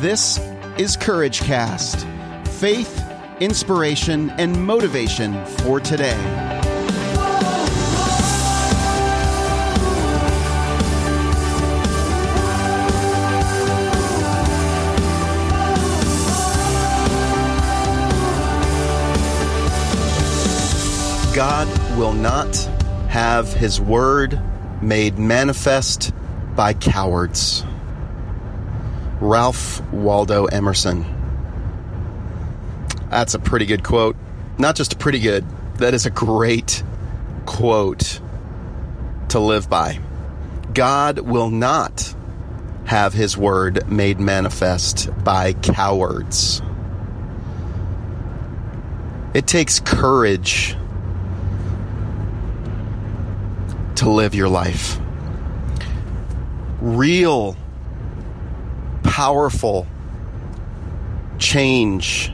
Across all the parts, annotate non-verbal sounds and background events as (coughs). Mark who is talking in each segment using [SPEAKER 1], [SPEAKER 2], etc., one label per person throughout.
[SPEAKER 1] This is Courage Cast faith, inspiration, and motivation for today. God will not have his word made manifest by cowards. Ralph Waldo Emerson. That's a pretty good quote. Not just a pretty good, that is a great quote to live by. God will not have his word made manifest by cowards. It takes courage to live your life. Real, powerful change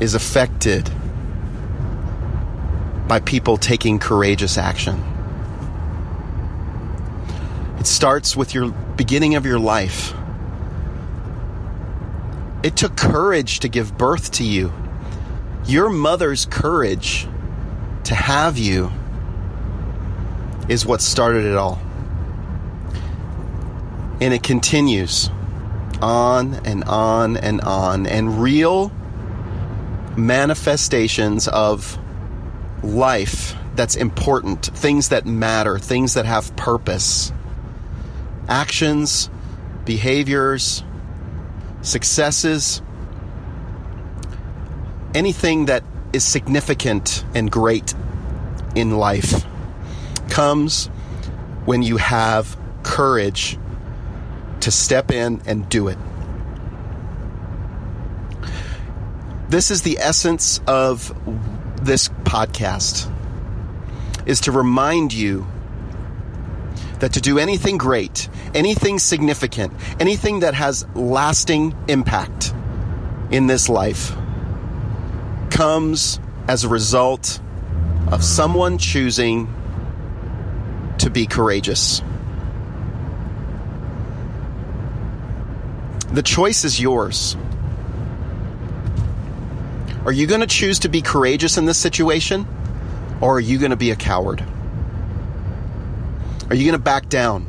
[SPEAKER 1] is affected by people taking courageous action. It starts with your beginning of your life. It took courage to give birth to you. Your mother's courage to have you is what started it all. And it continues on and on and on. And real manifestations of life that's important, things that matter, things that have purpose, actions, behaviors, successes, anything that is significant and great in life comes when you have courage to step in and do it. This is the essence of this podcast is to remind you that to do anything great, anything significant, anything that has lasting impact in this life comes as a result of someone choosing to be courageous. The choice is yours. Are you going to choose to be courageous in this situation? Or are you going to be a coward? Are you going to back down?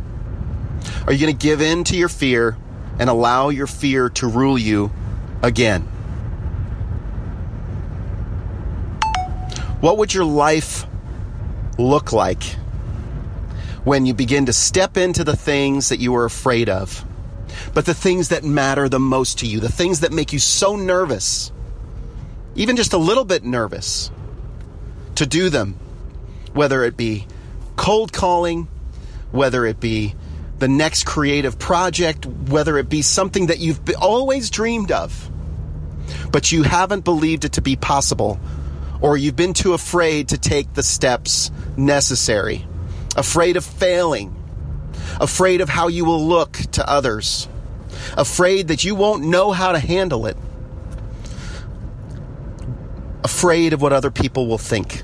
[SPEAKER 1] Are you going to give in to your fear and allow your fear to rule you again? What would your life look like when you begin to step into the things that you were afraid of, but the things that matter the most to you, the things that make you so nervous, even just a little bit nervous to do them, whether it be cold calling, whether it be the next creative project, whether it be something that you've always dreamed of, but you haven't believed it to be possible, or you've been too afraid to take the steps necessary afraid of failing, afraid of how you will look to others, afraid that you won't know how to handle it, afraid of what other people will think,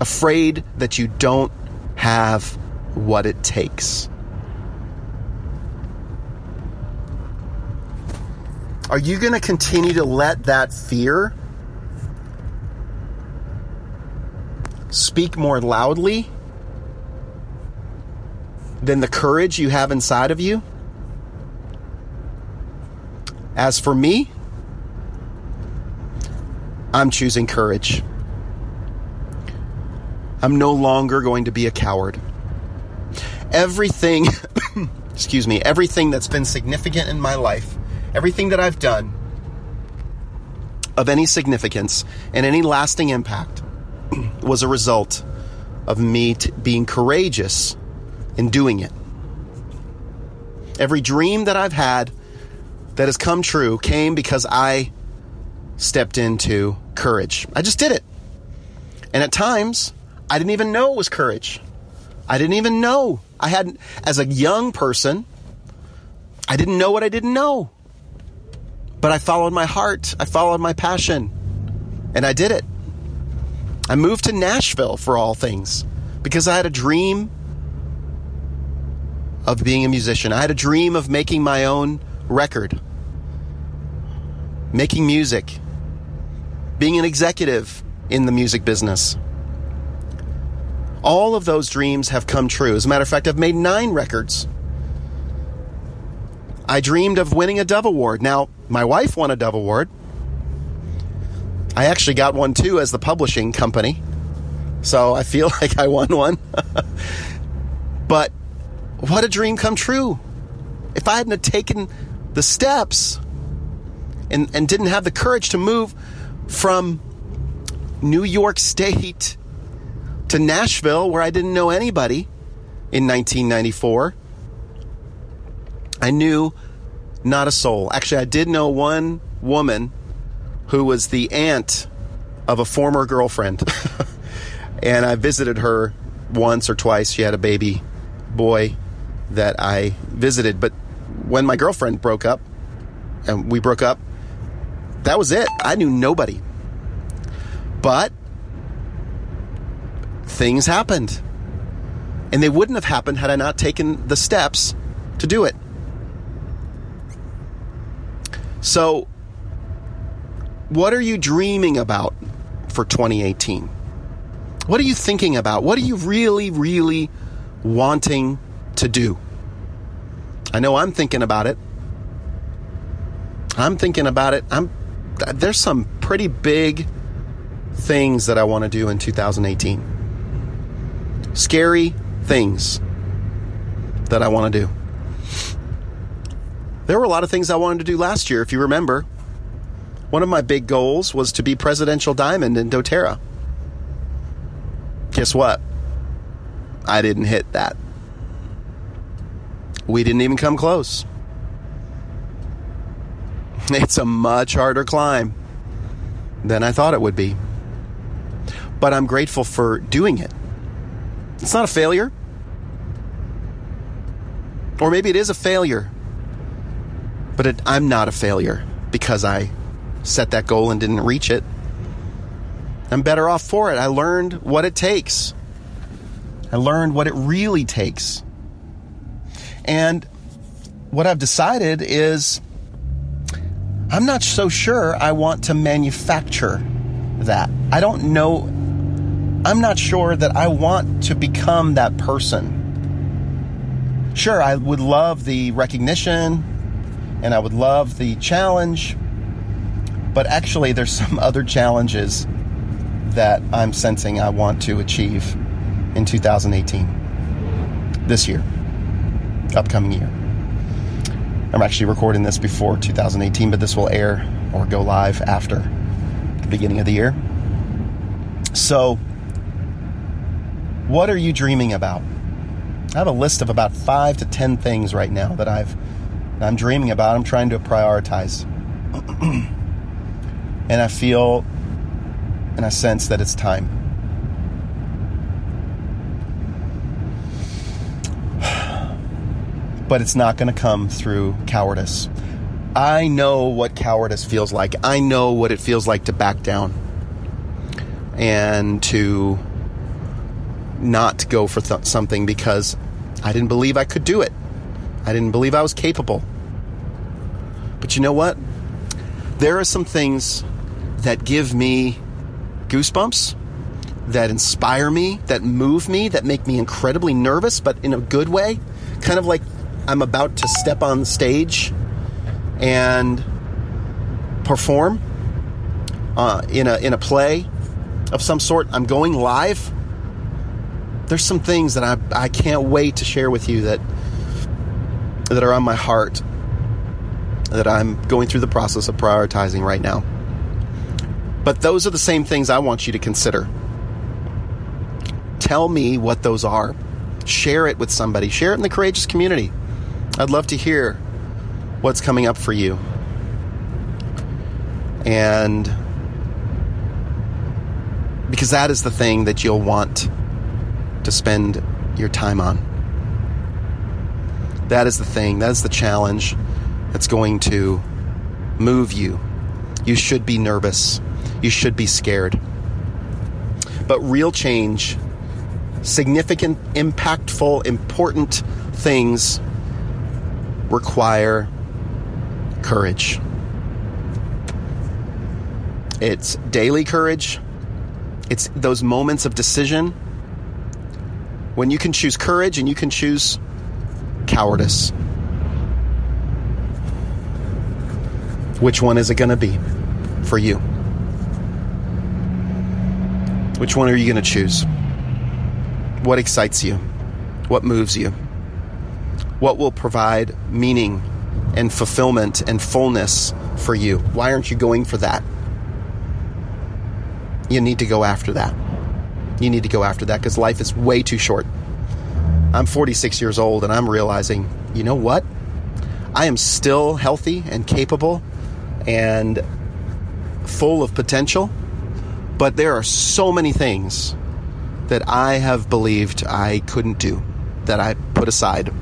[SPEAKER 1] afraid that you don't have what it takes. Are you going to continue to let that fear speak more loudly than the courage you have inside of you? As for me, I'm choosing courage. I'm no longer going to be a coward. Everything, (coughs) excuse me, everything that's been significant in my life, everything that I've done of any significance and any lasting impact (coughs) was a result of me t- being courageous in doing it. Every dream that I've had that has come true came because I stepped into courage. I just did it. And at times, I didn't even know it was courage. I didn't even know. I had, as a young person, I didn't know what I didn't know. But I followed my heart, I followed my passion, and I did it. I moved to Nashville for all things because I had a dream of being a musician. I had a dream of making my own record, making music, being an executive in the music business. All of those dreams have come true. As a matter of fact, I've made nine records. I dreamed of winning a Dove Award. Now, my wife won a Dove Award. I actually got one too as the publishing company. So I feel (laughs) like I won one. (laughs) but what a dream come true. If I hadn't taken the steps and, and didn't have the courage to move from New York State to Nashville, where I didn't know anybody in 1994, I knew not a soul. Actually, I did know one woman who was the aunt of a former girlfriend. (laughs) and I visited her once or twice. She had a baby boy that I visited. But when my girlfriend broke up and we broke up, that was it. I knew nobody. But things happened. And they wouldn't have happened had I not taken the steps to do it. So, what are you dreaming about for 2018? What are you thinking about? What are you really, really wanting to do? I know I'm thinking about it. I'm thinking about it. I'm there's some pretty big things that I want to do in 2018. Scary things that I want to do. There were a lot of things I wanted to do last year, if you remember. One of my big goals was to be presidential diamond in doTERRA. Guess what? I didn't hit that. We didn't even come close. (laughs) It's a much harder climb than I thought it would be. But I'm grateful for doing it. It's not a failure. Or maybe it is a failure. But it, I'm not a failure because I set that goal and didn't reach it. I'm better off for it. I learned what it takes. I learned what it really takes. And what I've decided is I'm not so sure I want to manufacture that. I don't know. I'm not sure that I want to become that person. Sure, I would love the recognition and I would love the challenge, but actually, there's (laughs) some other challenges that I'm sensing I want to achieve in 2018. This year, upcoming year. I'm actually recording this before 2018, but this will air or go live after the beginning of the year. So, what are you dreaming about? I have a list of about five to ten things right now that I've I'm dreaming about. I'm trying to prioritize, (clears throat) and I feel and I sense that it's time. But it's not going to come through cowardice. I know what cowardice feels like. I know what it feels like to back down and to not go for th- something because I didn't believe I could do it. I didn't believe I was capable. But you know what? There are some things that give me goosebumps that inspire me, that move me, that make me incredibly nervous, but in a good way. Kind of like I'm about to step on stage and perform uh, in a in a play of some sort. I'm going live. There's some things that I I can't wait to share with you that that are on my heart that I'm going through the process of prioritizing right now. But those are the same things I want you to consider. Tell me what those are. Share it with somebody. Share it in the courageous community. I'd love to hear what's coming up for you. And because that is the thing that you'll want to spend your time on. That is the thing, that is the challenge that's going to move you. You should be nervous you should be scared. But real change, significant, impactful, important things require courage. It's daily courage. It's those moments of decision when you can choose courage and you can choose cowardice. Which one is it going to be for you? Which one are you going to choose? What excites you? What moves you? What will provide meaning and fulfillment and fullness for you? Why aren't you going for that? You need to go after that. You need to go after that because life is way too short. I'm 46 years old and I'm realizing, you know what? I am still healthy and capable and full of potential, but there are so many things that I have believed I couldn't do that I put aside.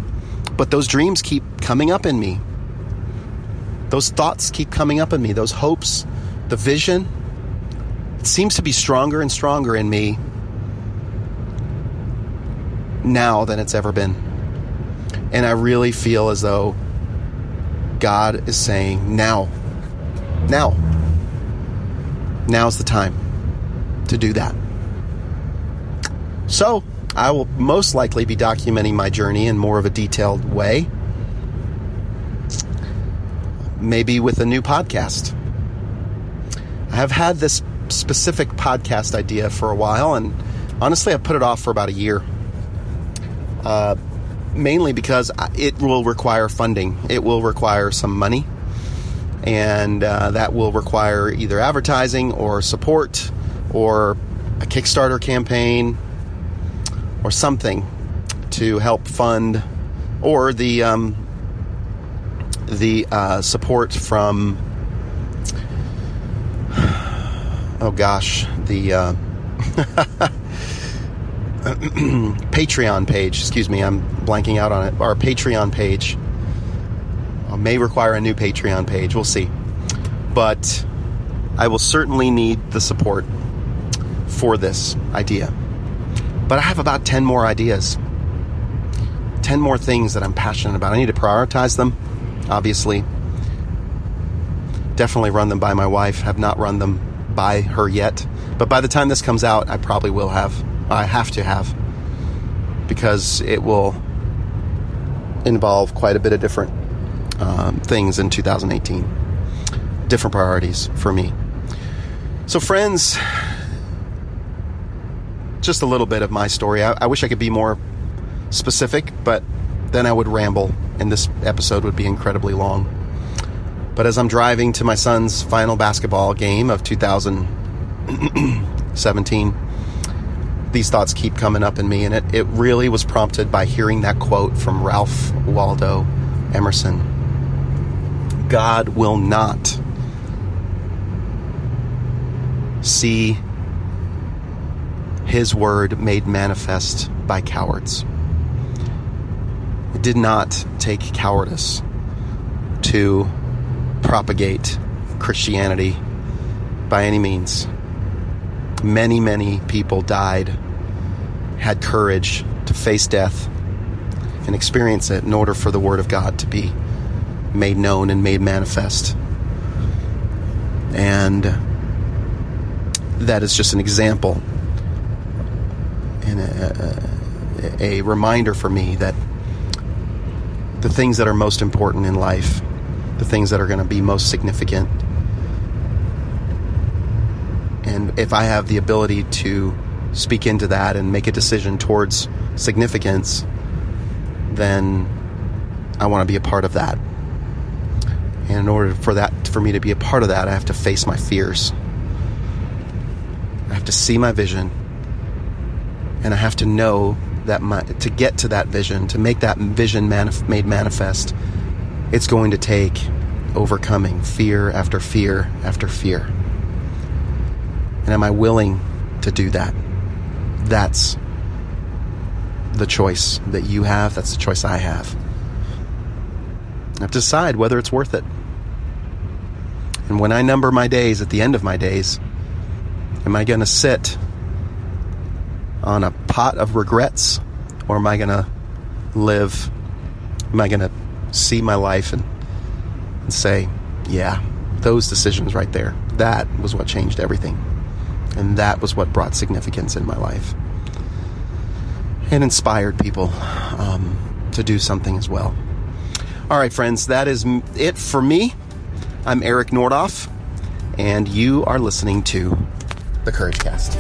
[SPEAKER 1] But those dreams keep coming up in me. Those thoughts keep coming up in me. Those hopes, the vision, it seems to be stronger and stronger in me now than it's ever been. And I really feel as though God is saying, now, now, now's the time to do that. So, I will most likely be documenting my journey in more of a detailed way. Maybe with a new podcast. I have had this specific podcast idea for a while, and honestly, I put it off for about a year. Uh, mainly because it will require funding, it will require some money, and uh, that will require either advertising or support or a Kickstarter campaign or something to help fund or the um, the uh, support from oh gosh the uh, (laughs) Patreon page. Excuse me I'm blanking out on it. Our Patreon page. Uh, may require a new Patreon page. We'll see. But I will certainly need the support for this idea but I have about 10 more ideas. 10 more things that I'm passionate about. I need to prioritize them, obviously. Definitely run them by my wife. Have not run them by her yet. But by the time this comes out, I probably will have. I have to have. Because it will involve quite a bit of different um, things in 2018. Different priorities for me. So, friends, just a little bit of my story. I, I, wish I could be more specific, but then I would ramble, and this episode would be incredibly long. But as I'm driving to my son's final basketball game of 2017, these thoughts keep coming up in me, and it, it really was prompted by hearing that quote from Ralph Waldo Emerson God will not see his word made manifest by cowards. It did not take cowardice to propagate Christianity by any means. Many, many people died, had courage to face death and experience it in order for the Word of God to be made known and made manifest. And that is just an example and a, a, reminder for me that the things that are most important in life, the things that are going to be most significant, and if I have the ability to speak into that and make a decision towards significance, then I want to be a part of that. And in order for that for me to be a part of that, I have to face my fears. I have to see my vision and I have to know that my, to get to that vision, to make that vision manif- made manifest, it's going to take overcoming fear after fear after fear. And am I willing to do that? That's the choice that you have. That's the choice I have. I have to decide whether it's worth it. And when I number my days at the end of my days, am I going to sit on a pot of regrets, or am I going to live Am I going to see my life and, and say, yeah, those decisions right there, that was what changed everything. And that was what brought significance in my life and inspired people um, to do something as well. All right, friends, that is it for me. I'm Eric Nordoff, and you are listening to the Courage Cast.